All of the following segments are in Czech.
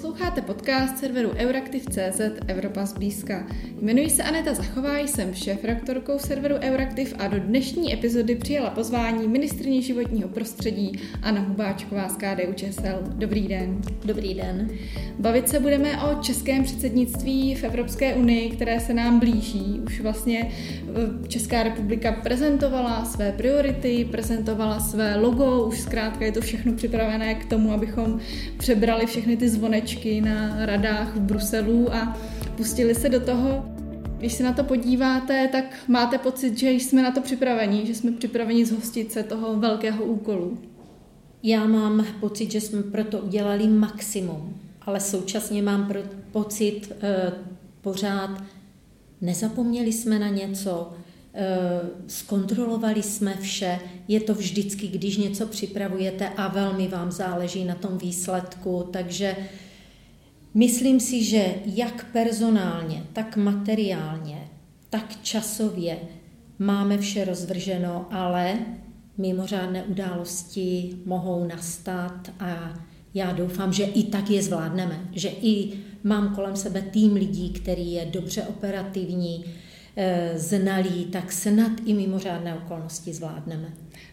Posloucháte podcast serveru Euraktiv.cz Evropa zblízka. Jmenuji se Aneta Zachová, jsem šéf-redaktorkou serveru Euraktiv a do dnešní epizody přijela pozvání ministrně životního prostředí Anna Hubáčková z KDU ČSL. Dobrý den. Dobrý den. Bavit se budeme o českém předsednictví v Evropské unii, které se nám blíží. Už vlastně eh, Česká republika prezentovala své priority, prezentovala své logo, už zkrátka je to všechno připravené k tomu, abychom přebrali všechny ty zvonečky na radách v Bruselu a pustili se do toho. Když se na to podíváte, tak máte pocit, že jsme na to připraveni, že jsme připraveni zhostit se toho velkého úkolu. Já mám pocit, že jsme proto udělali maximum, ale současně mám pocit e, pořád, nezapomněli jsme na něco, Eh, zkontrolovali jsme vše. Je to vždycky, když něco připravujete a velmi vám záleží na tom výsledku, takže myslím si, že jak personálně, tak materiálně, tak časově máme vše rozvrženo, ale mimořádné události mohou nastat a já doufám, že i tak je zvládneme, že i mám kolem sebe tým lidí, který je dobře operativní, znalí, tak snad i mimořádné okolnosti zvládneme.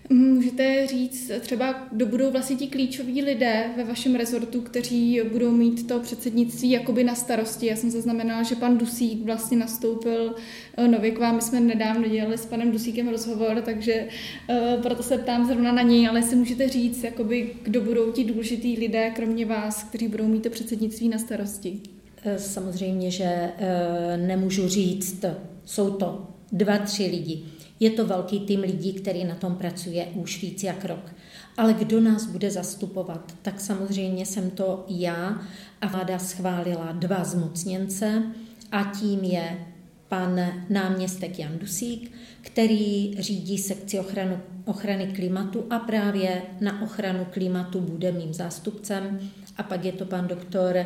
Můžete říct třeba, kdo budou vlastně ti klíčoví lidé ve vašem rezortu, kteří budou mít to předsednictví jakoby na starosti. Já jsem zaznamenala, že pan Dusík vlastně nastoupil eh, nově k vám. My jsme nedávno dělali s panem Dusíkem rozhovor, takže uh, proto se ptám zrovna na něj, ale si můžete říct, jakoby, kdo budou ti důležitý lidé, kromě vás, kteří budou mít to předsednictví na starosti. Samozřejmě, že nemůžu říct jsou to dva, tři lidi. Je to velký tým lidí, který na tom pracuje už víc jak rok. Ale kdo nás bude zastupovat? Tak samozřejmě jsem to já a vláda schválila dva zmocněnce a tím je pan náměstek Jan Dusík, který řídí sekci ochranu, ochrany klimatu a právě na ochranu klimatu bude mým zástupcem. A pak je to pan doktor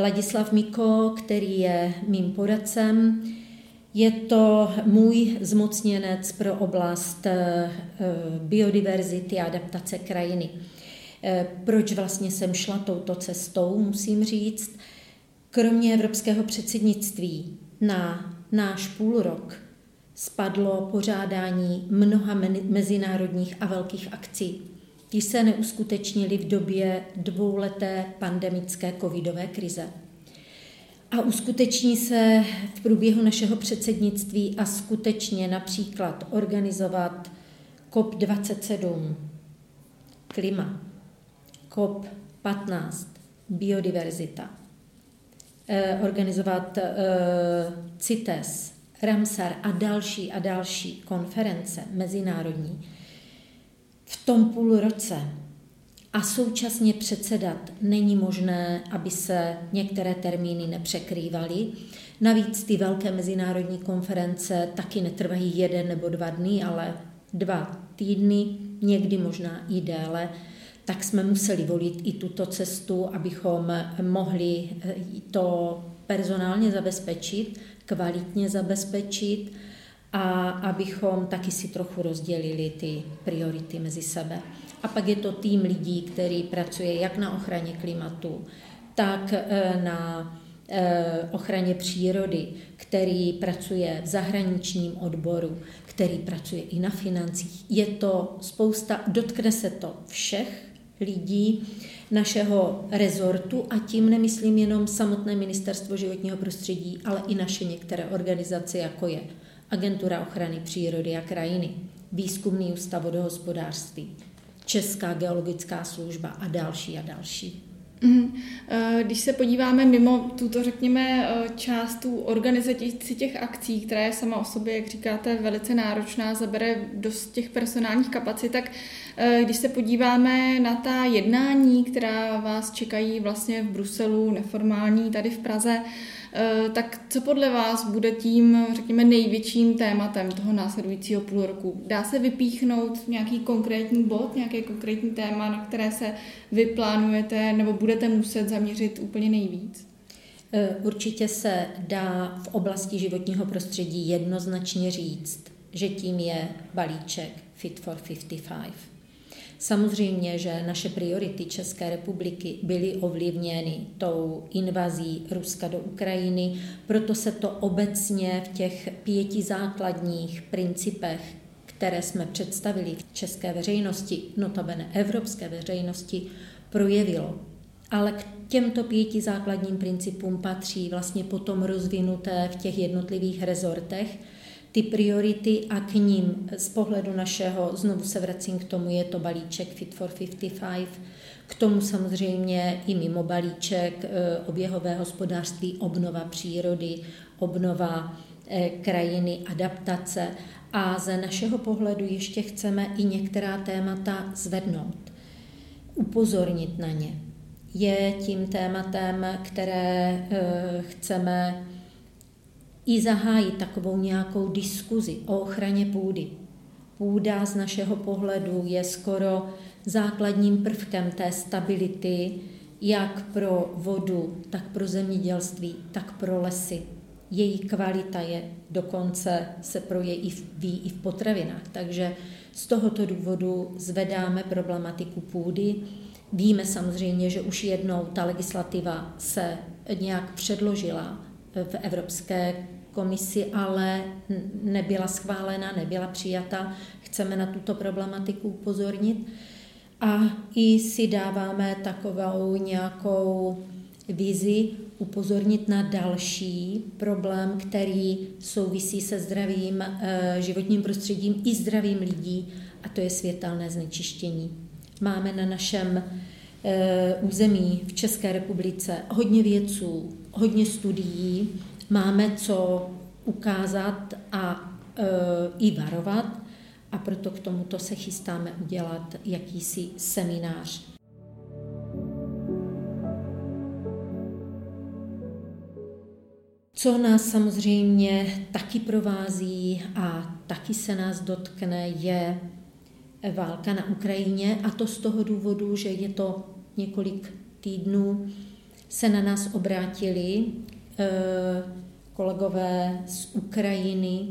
Ladislav Miko, který je mým poradcem. Je to můj zmocněnec pro oblast eh, biodiverzity a adaptace krajiny. Eh, proč vlastně jsem šla touto cestou, musím říct. Kromě evropského předsednictví na náš půlrok spadlo pořádání mnoha mezinárodních a velkých akcí. Ty se neuskutečnily v době dvouleté pandemické covidové krize a uskuteční se v průběhu našeho předsednictví a skutečně například organizovat COP27 klima, COP15 biodiverzita, eh, organizovat eh, CITES, Ramsar a další a další konference mezinárodní. V tom půl roce a současně předsedat není možné, aby se některé termíny nepřekrývaly. Navíc ty velké mezinárodní konference taky netrvají jeden nebo dva dny, ale dva týdny, někdy možná i déle, tak jsme museli volit i tuto cestu, abychom mohli to personálně zabezpečit, kvalitně zabezpečit a abychom taky si trochu rozdělili ty priority mezi sebe. A pak je to tým lidí, který pracuje jak na ochraně klimatu, tak eh, na eh, ochraně přírody, který pracuje v zahraničním odboru, který pracuje i na financích. Je to spousta, dotkne se to všech lidí našeho rezortu a tím nemyslím jenom samotné ministerstvo životního prostředí, ale i naše některé organizace, jako je Agentura ochrany přírody a krajiny, Výzkumný ústav vodohospodářství, Česká geologická služba a další a další. Mhm. Eh, když se podíváme mimo tuto, řekněme, eh, část tu organizaci těch akcí, která je sama o sobě, jak říkáte, velice náročná, zabere dost těch personálních kapacit, tak eh, když se podíváme na ta jednání, která vás čekají vlastně v Bruselu, neformální, tady v Praze, tak co podle vás bude tím, řekněme, největším tématem toho následujícího půl roku? Dá se vypíchnout nějaký konkrétní bod, nějaké konkrétní téma, na které se vy plánujete nebo budete muset zaměřit úplně nejvíc? Eh, určitě se dá v oblasti životního prostředí jednoznačně říct, že tím je balíček Fit for 55. Samozřejmě, že naše priority České republiky byly ovlivněny tou invazí Ruska do Ukrajiny, proto se to obecně v těch pěti základních principech, které jsme představili v české veřejnosti, notabene evropské veřejnosti, projevilo. Ale k těmto pěti základním principům patří vlastně potom rozvinuté v těch jednotlivých rezortech ty priority a k ním z pohledu našeho, znovu se vracím k tomu, je to balíček Fit for 55, k tomu samozřejmě i mimo balíček eh, oběhové hospodářství, obnova přírody, obnova eh, krajiny, adaptace a ze našeho pohledu ještě chceme i některá témata zvednout, upozornit na ně. Je tím tématem, které eh, chceme i zahájit takovou nějakou diskuzi o ochraně půdy. Půda z našeho pohledu je skoro základním prvkem té stability, jak pro vodu, tak pro zemědělství, tak pro lesy. Její kvalita je dokonce se projeví i v potravinách. Takže z tohoto důvodu zvedáme problematiku půdy. Víme samozřejmě, že už jednou ta legislativa se nějak předložila v Evropské komisi, ale nebyla schválena, nebyla přijata. Chceme na tuto problematiku upozornit. A i si dáváme takovou nějakou vizi upozornit na další problém, který souvisí se zdravým eh, životním prostředím i zdravím lidí, a to je světelné znečištění. Máme na našem eh, území v České republice hodně vědců, hodně studií, máme co ukázat a e, i varovat. A proto k tomuto se chystáme udělat jakýsi seminář. Co nás samozřejmě taky provází a taky se nás dotkne, je válka na Ukrajině. A to z toho důvodu, že je to několik týdnů se na nás obrátili Eh, kolegové z Ukrajiny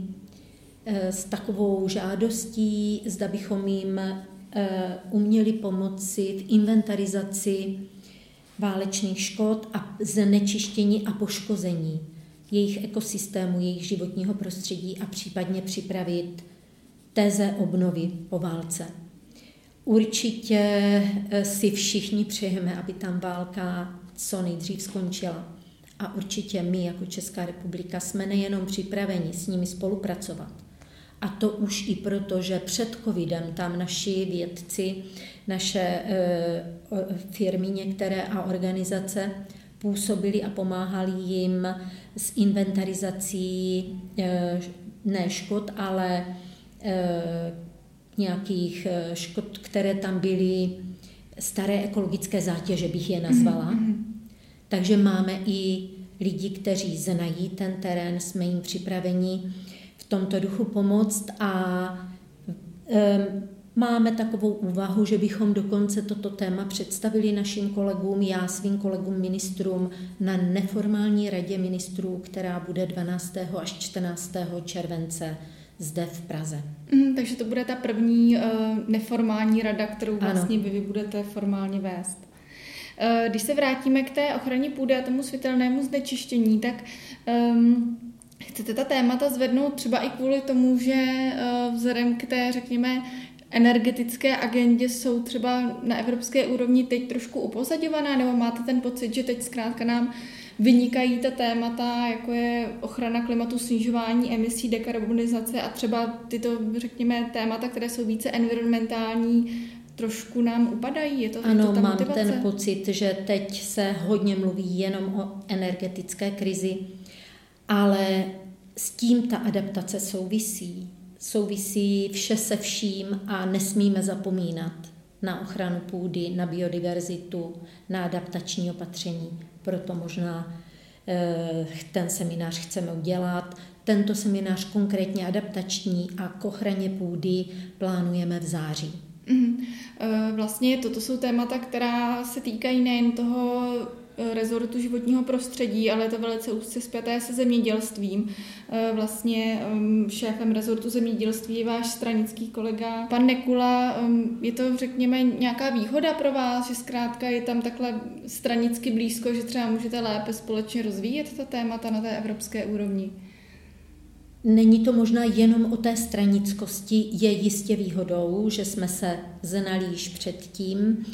eh, s takovou žádostí, zda bychom jim eh, uměli pomoci v inventarizaci válečných škod a znečištění a poškození jejich ekosystému, jejich životního prostředí a případně připravit téze obnovy po válce. Určitě si všichni přejeme, aby tam válka co nejdřív skončila. A určitě my jako Česká republika jsme nejenom připraveni s nimi spolupracovat, a to už i proto, že před covidem tam naši vědci, naše e, firmy některé a organizace působili a pomáhali jim s inventarizací e, ne škod, ale e, nějakých škod, které tam byly staré ekologické zátěže, bych je nazvala. Mm-hmm. Takže máme i lidi, kteří znají ten terén, jsme jim připraveni v tomto duchu pomoct a um, máme takovou úvahu, že bychom dokonce toto téma představili našim kolegům, já svým kolegům ministrům na neformální radě ministrů, která bude 12. až 14. července zde v Praze. Mm, takže to bude ta první uh, neformální rada, kterou vlastně ano. vy budete formálně vést. Eh, když se vrátíme k té ochraně půdy a tomu světelnému znečištění, tak um, chcete ta témata zvednout třeba i kvůli tomu, že uh, vzhledem k té, řekněme, energetické agendě jsou třeba na evropské úrovni teď trošku upozadovaná, nebo máte ten pocit, že teď zkrátka nám vynikají ta témata, jako je ochrana klimatu, snižování emisí, dekarbonizace a třeba tyto, řekněme, témata, které jsou více environmentální, trošku nám upadají? Je to, ano, je to ta mám motivace? ten pocit, že teď se hodně mluví jenom o energetické krizi, ale s tím ta adaptace souvisí. Souvisí vše se vším a nesmíme zapomínat na ochranu půdy, na biodiverzitu, na adaptační opatření. Proto možná eh, ten seminář chceme udělat. Tento seminář konkrétně adaptační a k ochraně půdy plánujeme v září. Mm, vlastně toto jsou témata, která se týkají nejen toho rezortu životního prostředí, ale je to velice úzce zpěté se zemědělstvím. Vlastně šéfem rezortu zemědělství je váš stranický kolega pan Nekula. Je to, řekněme, nějaká výhoda pro vás, že zkrátka je tam takhle stranicky blízko, že třeba můžete lépe společně rozvíjet ta témata na té evropské úrovni? Není to možná jenom o té stranickosti, je jistě výhodou, že jsme se znali již předtím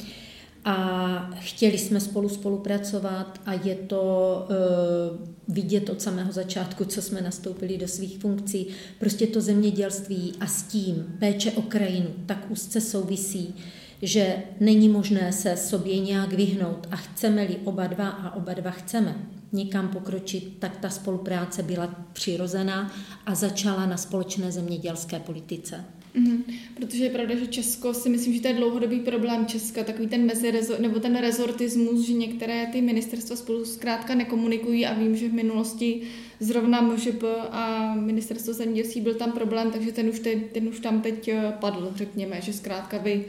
a chtěli jsme spolu spolupracovat a je to uh, vidět od samého začátku, co jsme nastoupili do svých funkcí. Prostě to zemědělství a s tím péče o krajinu tak úzce souvisí, že není možné se sobě nějak vyhnout a chceme-li oba dva a oba dva chceme někam pokročit, tak ta spolupráce byla přirozená a začala na společné zemědělské politice. Mm-hmm. Protože je pravda, že Česko si myslím, že to je dlouhodobý problém Česka, takový ten mezirezor, nebo ten rezortismus, že některé ty ministerstva spolu zkrátka nekomunikují a vím, že v minulosti zrovna MŽP a ministerstvo zemědělství byl tam problém, takže ten už, te, ten už tam teď eh, padl, řekněme, že zkrátka vy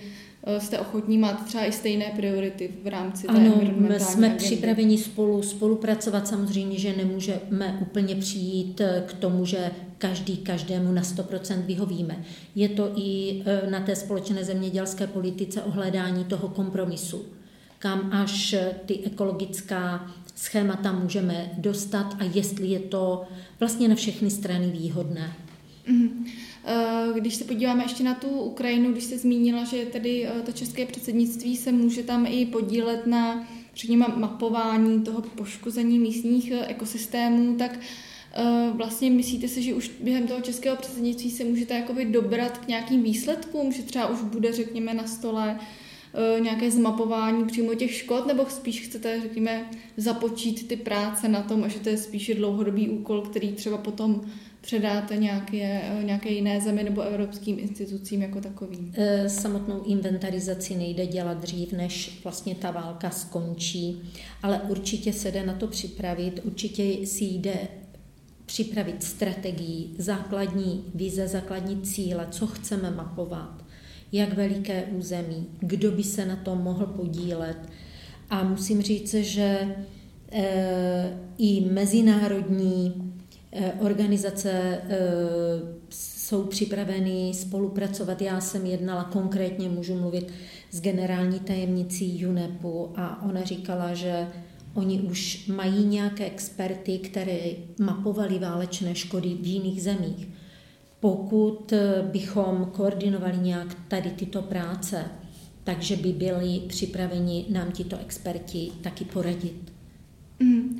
jste ochotní mít třeba i stejné priority v rámci té Ano, my jsme agendy. připraveni spolu spolupracovat. Samozřejmě, že nemůžeme úplně přijít eh, k tomu, že každý každému na 100% vyhovíme. Je to i eh, na té společné zemědělské politice ohledání toho kompromisu, kam až ty ekologická schémata můžeme dostat a jestli je to vlastně na všechny strany výhodné. Mm-hmm. Eh, když se podíváme ještě na tu Ukrajinu, když se zmínila, že tedy eh, to české předsednictví se může tam i podílet na řekněme, mapování toho poškození místních eh, ekosystémů, tak vlastně myslíte si, že už během toho českého předsednictví se můžete jakoby dobrat k nějakým výsledkům, že třeba už bude, řekněme, na stole nějaké zmapování přímo těch škod, nebo spíš chcete, řekněme, započít ty práce na tom, a že to je spíše dlouhodobý úkol, který třeba potom předáte nějaké, nějaké jiné zemi nebo evropským institucím jako takovým? E, samotnou inventarizaci nejde dělat dřív, než vlastně ta válka skončí, ale určitě se jde na to připravit, určitě si jde připravit strategii, základní vize, základní cíle, co chceme mapovat, jak veliké území, kdo by se na tom mohl podílet. A musím říct, že e, i mezinárodní Eh, organizace eh, jsou připraveny spolupracovat. Já jsem jednala konkrétně, můžu mluvit s generální tajemnicí UNEPu a ona říkala, že oni už mají nějaké experty, které mapovali válečné škody v jiných zemích. Pokud eh, bychom koordinovali nějak tady tyto práce, takže by byli připraveni nám tito experti taky poradit. Mm.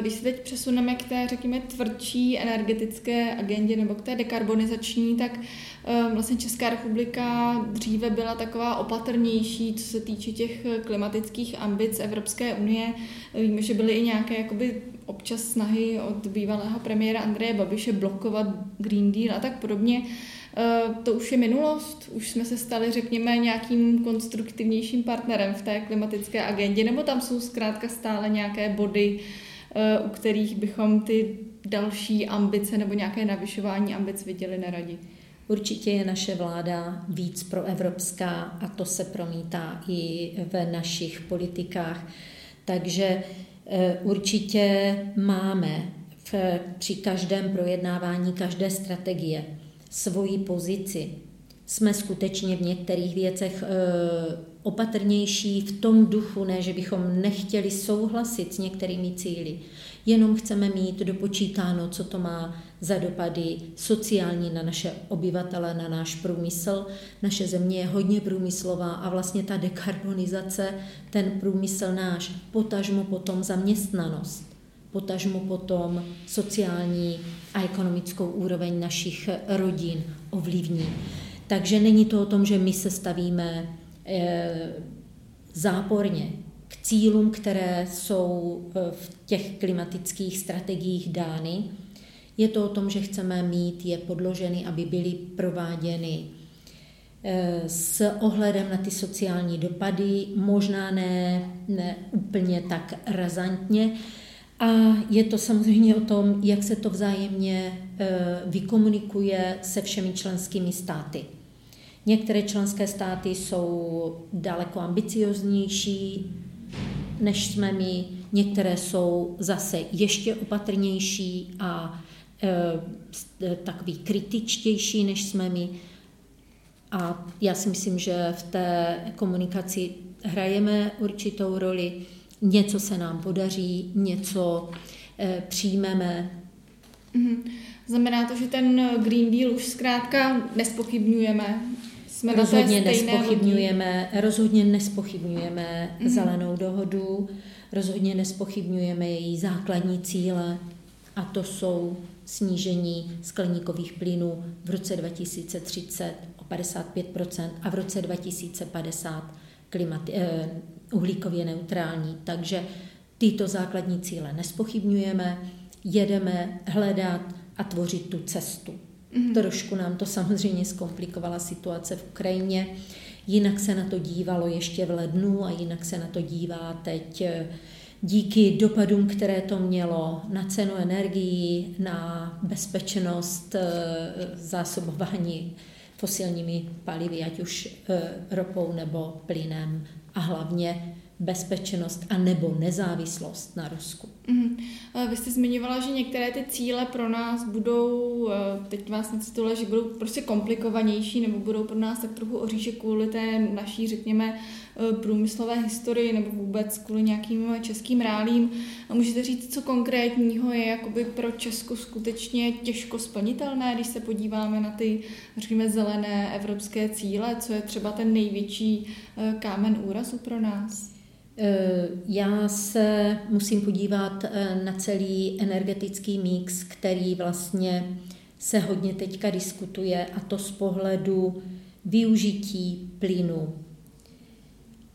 Když se teď přesuneme k té, řekněme, tvrdší energetické agendě nebo k té dekarbonizační, tak eh, vlastně Česká republika dříve byla taková opatrnější, co se týče těch klimatických ambic Evropské unie. Víme, že byly i nějaké jakoby občas snahy od bývalého premiéra Andreje Babiše blokovat Green Deal a tak podobně. Eh, to už je minulost, už jsme se stali, řekněme, nějakým konstruktivnějším partnerem v té klimatické agendě, nebo tam jsou zkrátka stále nějaké body, eh, u kterých bychom ty další ambice nebo nějaké navyšování ambic viděli neradi? Určitě je naše vláda víc proevropská a to se promítá i ve našich politikách. Takže určitě máme v, při každém projednávání každé strategie svoji pozici. Jsme skutečně v některých věcech e, opatrnější v tom duchu, ne, že bychom nechtěli souhlasit s některými cíly, jenom chceme mít dopočítáno, co to má za dopady sociální na naše obyvatele, na náš průmysl. Naše země je hodně průmyslová a vlastně ta dekarbonizace, ten průmysl náš, potažmo potom zaměstnanost potažmo potom sociální a ekonomickou úroveň našich rodin ovlivní. Takže není to o tom, že my se stavíme e, záporně k cílům, které jsou eh, v těch klimatických strategiích dány. Je to o tom, že chceme mít je podloženy, aby byly prováděny eh, s ohledem na ty sociální dopady, možná ne, ne úplně tak razantně, a je to samozřejmě o tom, jak se to vzájemně e, vykomunikuje se všemi členskými státy. Některé členské státy jsou daleko ambicioznější, než jsme my, některé jsou zase ještě opatrnější a e, takový kritičtější, než jsme my. A já si myslím, že v té komunikaci hrajeme určitou roli, něco se nám podaří, něco e, přijmeme. Mm-hmm. Znamená to, že ten Green Deal už zkrátka nespochybňujeme, jsme rozhodně nespochybňujeme, rozhodně nespochybňujeme mm. zelenou dohodu, rozhodně nespochybňujeme její základní cíle a to jsou snížení skleníkových plynů v roce 2030 o 55% a v roce 2050 klimat, eh, uhlíkově neutrální. Takže tyto základní cíle nespochybňujeme, jedeme hledat a tvořit tu cestu. Mm-hmm. Trošku nám to samozřejmě zkomplikovala situace v Ukrajině. Jinak se na to dívalo ještě v lednu a jinak se na to dívá teď eh, díky dopadům, které to mělo na cenu energií, na bezpečnost eh, zásobování fosilními palivy, ať už eh, ropou nebo plynem a hlavně bezpečnost a nebo nezávislost na Rusku. Mm. Vy jste zmiňovala, že některé ty cíle pro nás budou, eh, teď vás necitovala, že budou prostě komplikovanější nebo budou pro nás tak trochu oříšek kvůli té naší, řekněme, eh, průmyslové historii nebo vůbec kvůli nějakým českým rálím. A můžete říct, co konkrétního je jakoby pro Česko skutečně těžko splnitelné, když se podíváme na ty, řekněme, zelené evropské cíle, co je třeba ten největší eh, kámen úrazu pro nás? Eh, já se musím podívat eh, na celý energetický mix, který vlastně se hodně teďka diskutuje, a to z pohledu využití plynu.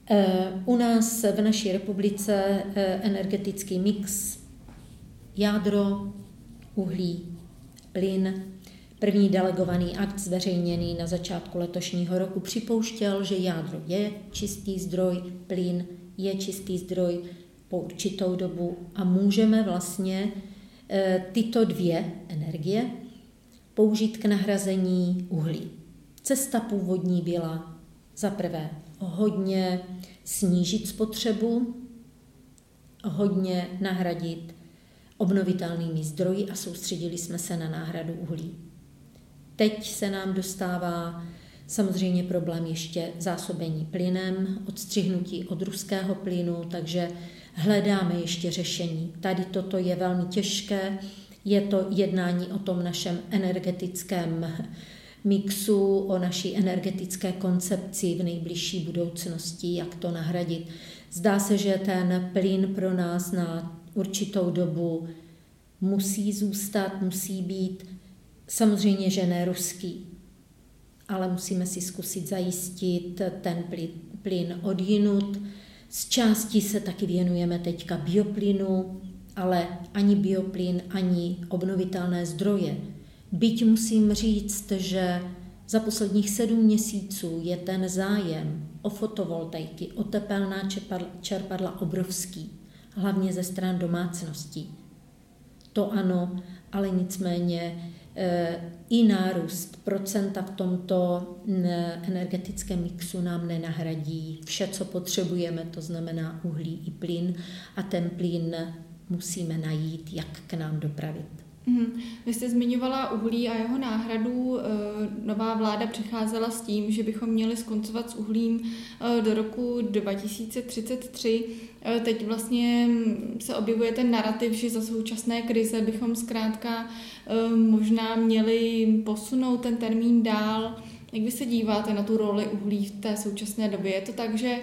Eh, u nás v naší republice energetický mix jádro, uhlí, plyn. První delegovaný akt zveřejněný na začátku letošního roku připouštěl, že jádro je čistý zdroj, plyn je čistý zdroj po určitou dobu a můžeme vlastně eh, tyto dvě energie použít k nahrazení uhlí. Cesta původní byla za prvé hodně snížit spotřebu, hodně nahradit obnovitelnými zdroji a soustředili jsme se na náhradu uhlí. Teď se nám dostává Samozřejmě problém ještě zásobení plynem, odstřihnutí od ruského plynu, takže hledáme ještě řešení. Tady toto je velmi těžké, je to jednání o tom našem energetickém mixu, o naší energetické koncepci v nejbližší budoucnosti, jak to nahradit. Zdá se, že ten plyn pro nás na určitou dobu musí zůstat, musí být samozřejmě, že ne ruský, ale musíme si zkusit zajistit ten plyn odjinut. Z části se taky věnujeme teďka bioplynu, ale ani bioplyn, ani obnovitelné zdroje. Byť musím říct, že za posledních sedm měsíců je ten zájem o fotovoltaiky, o tepelná čerpadla obrovský, hlavně ze stran domácností. To ano, ale nicméně i nárůst procenta v tomto energetickém mixu nám nenahradí vše, co potřebujeme, to znamená uhlí i plyn a ten plyn musíme najít, jak k nám dopravit. Mm-hmm. Vy jste zmiňovala uhlí a jeho náhradu. Eh, nová vláda přicházela s tím, že bychom měli skoncovat s uhlím eh, do roku 2033. Eh, teď vlastně mm, se objevuje ten narrativ, že za současné krize bychom zkrátka možná měli posunout ten termín dál. Jak vy se díváte na tu roli uhlí v té současné době? Je to tak, že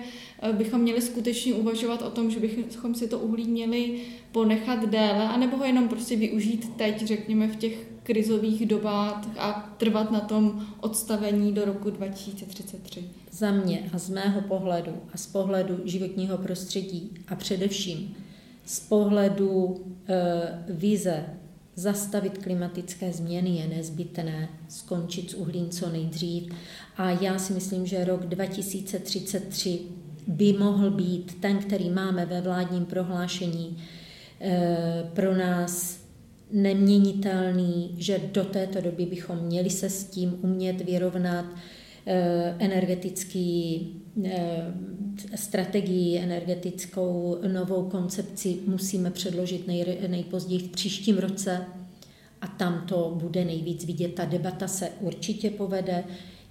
bychom měli skutečně uvažovat o tom, že bychom si to uhlí měli ponechat déle, anebo ho jenom prostě využít teď, řekněme, v těch krizových dobách a trvat na tom odstavení do roku 2033? Za mě a z mého pohledu a z pohledu životního prostředí a především z pohledu e, vize zastavit klimatické změny je nezbytné skončit s uhlím co nejdřív. A já si myslím, že rok 2033 by mohl být ten, který máme ve vládním prohlášení eh, pro nás neměnitelný, že do této doby bychom měli se s tím umět vyrovnat eh, energetický strategii energetickou, novou koncepci musíme předložit nej, nejpozději v příštím roce a tam to bude nejvíc vidět. Ta debata se určitě povede,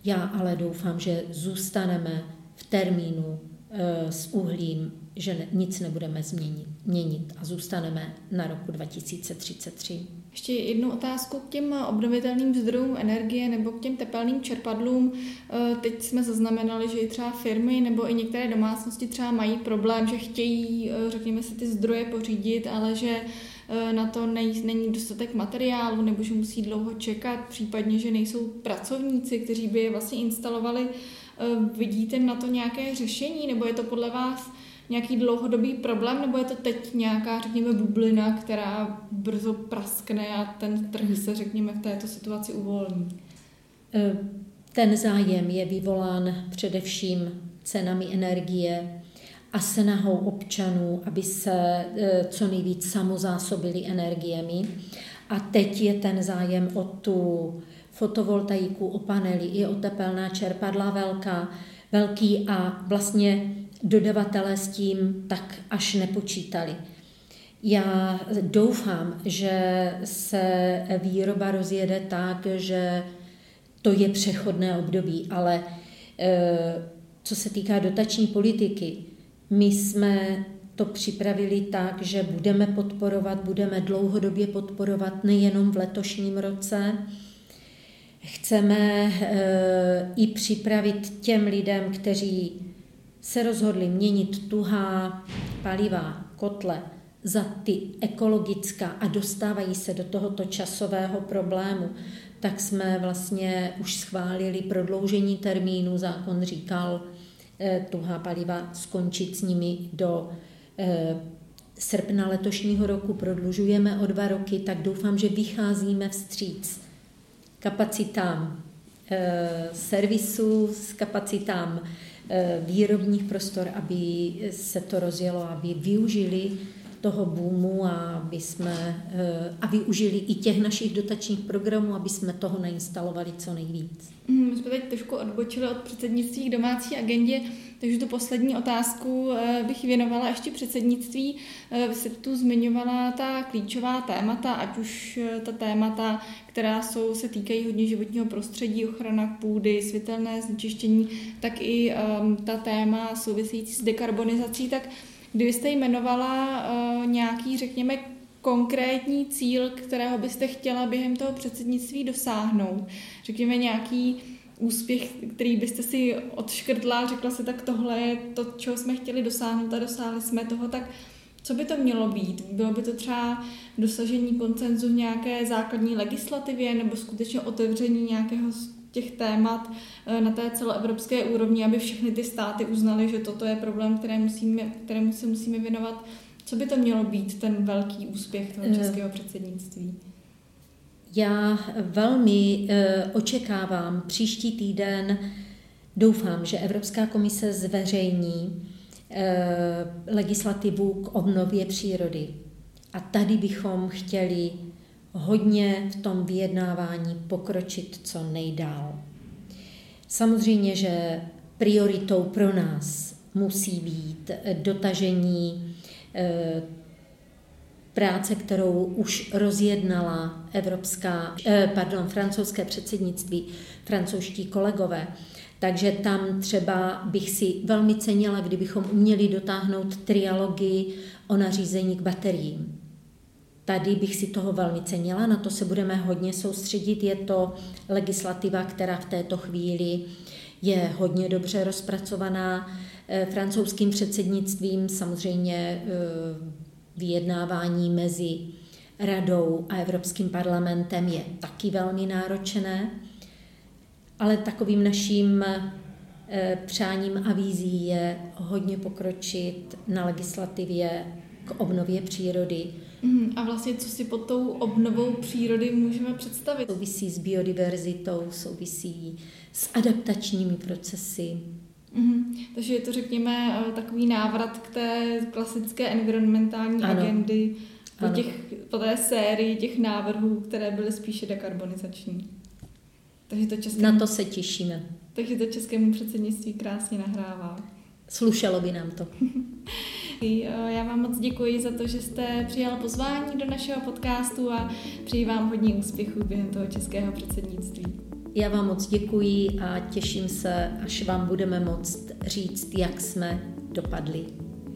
já ale doufám, že zůstaneme v termínu e, s uhlím, že nic nebudeme změnit, měnit a zůstaneme na roku 2033. Ještě jednu otázku k těm obnovitelným zdrojům energie nebo k těm tepelným čerpadlům. E, teď jsme zaznamenali, že i třeba firmy nebo i některé domácnosti třeba mají problém, že chtějí, e, řekněme si, ty zdroje pořídit, ale že Eh, na to není dostatek materiálu nebo že musí dlouho čekat, případně, že nejsou pracovníci, kteří by je vlastně instalovali. Eh, vidíte na to nějaké řešení nebo je to podle vás nějaký dlouhodobý problém, nebo je to teď nějaká, řekněme, bublina, která brzo praskne a ten trh se, řekněme, v této situaci uvolní? Eh, ten zájem je vyvolán především cenami energie, a snahou občanů, aby se e, co nejvíc samozásobili energiemi. A teď je ten zájem o tu fotovoltaiku, o panely i o tepelná čerpadla velká, velký a vlastně dodavatelé s tím tak až nepočítali. Já doufám, že se výroba rozjede tak, že to je přechodné období, ale e, co se týká dotační politiky, my jsme to připravili tak, že budeme podporovat, budeme dlouhodobě podporovat nejenom v letošním roce. Chceme e, i připravit těm lidem, kteří se rozhodli měnit tuhá paliva, kotle za ty ekologická a dostávají se do tohoto časového problému, tak jsme vlastně už schválili prodloužení termínu. Zákon říkal Eh, tuhá paliva skončit s nimi do eh, srpna letošního roku, prodlužujeme o dva roky, tak doufám, že vycházíme vstříc kapacitám eh, servisu, s kapacitám výrobních prostor, aby se to rozjelo, aby využili toho boomu a aby jsme a využili i těch našich dotačních programů, aby jsme toho nainstalovali co nejvíc. Mm, my jsme teď trošku odbočili od předsednictví k domácí agendě, takže tu poslední otázku eh, bych věnovala ještě předsednictví. Eh, vy jste tu zmiňovala ta klíčová témata, ať už eh, ta témata, která jsou, se týkají hodně životního prostředí, ochrana půdy, světelné znečištění, tak i um, ta téma související s dekarbonizací, tak kdybyste jmenovala uh, nějaký, řekněme, konkrétní cíl, kterého byste chtěla během toho předsednictví dosáhnout? Řekněme nějaký úspěch, který byste si odškrtla, řekla si, tak tohle je to, čeho jsme chtěli dosáhnout a dosáhli jsme toho, tak co by to mělo být? Bylo by to třeba dosažení koncenzu v nějaké základní legislativě nebo skutečně otevření nějakého těch témat eh, na té celoevropské úrovni, aby všechny ty státy uznaly, že toto je problém, které musíme, kterému se musíme věnovat co by to mělo být, ten velký úspěch toho eh, českého předsednictví? Já velmi e, očekávám příští týden, doufám, že Evropská komise zveřejní e, legislativu k obnově přírody. A tady bychom chtěli hodně v tom vyjednávání pokročit co nejdál. Samozřejmě, že prioritou pro nás musí být dotažení Eh, práce, kterou už rozjednala evropská, eh, pardon, francouzské předsednictví, francouzští kolegové. Takže tam třeba bych si velmi cenila, kdybychom uměli dotáhnout trialogy o nařízení k bateriím. Tady bych si toho velmi cenila, na to se budeme hodně soustředit. Je to legislativa, která v této chvíli je hodně dobře rozpracovaná Eh, francouzským předsednictvím samozřejmě eh, vyjednávání mezi radou a Evropským parlamentem je taky velmi náročné, ale takovým naším eh, přáním a vízí je hodně pokročit na legislativě k obnově přírody. Mhm, a vlastně co si pod tou obnovou přírody můžeme představit? Souvisí s biodiverzitou, souvisí s adaptačními procesy, Mm-hmm. Takže je to, řekněme, eh, takový návrat k té klasické environmentální ano. agendy po, těch, po té sérii těch návrhů, které byly spíše dekarbonizační. Takže to českému, Na to se těšíme. Takže to českému předsednictví krásně nahrává. Slušelo by nám to. Já vám moc děkuji za to, že jste přijala pozvání do našeho podcastu a přeji vám hodně úspěchů během toho českého předsednictví. Já vám moc děkuji a těším se, až vám budeme moct říct, jak jsme dopadli.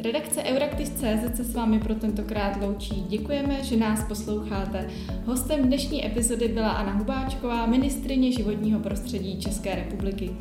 Redakce Euraktiv.cz se s vámi pro tentokrát loučí. Děkujeme, že nás posloucháte. Hostem dnešní epizody byla Anna Hubáčková, ministrině životního prostředí České republiky.